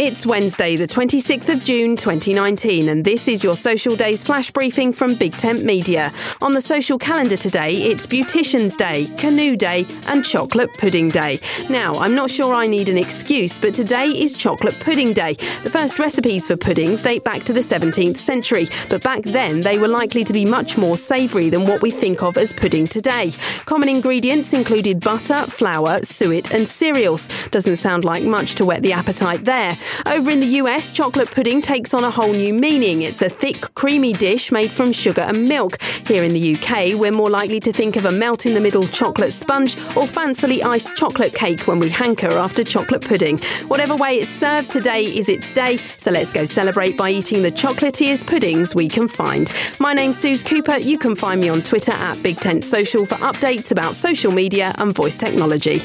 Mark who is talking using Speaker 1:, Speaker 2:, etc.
Speaker 1: It's Wednesday, the 26th of June 2019, and this is your Social Days flash briefing from Big Tent Media. On the social calendar today, it's Beautician's Day, Canoe Day, and Chocolate Pudding Day. Now, I'm not sure I need an excuse, but today is Chocolate Pudding Day. The first recipes for puddings date back to the 17th century, but back then they were likely to be much more savoury than what we think of as pudding today. Common ingredients included butter, flour, suet, and cereals. Doesn't sound like much to whet the appetite there. Over in the US, chocolate pudding takes on a whole new meaning. It's a thick, creamy dish made from sugar and milk. Here in the UK, we're more likely to think of a melt in the middle chocolate sponge or fancily iced chocolate cake when we hanker after chocolate pudding. Whatever way it's served, today is its day, so let's go celebrate by eating the chocolatiest puddings we can find. My name's Suze Cooper. You can find me on Twitter at Big Tent Social for updates about social media and voice technology.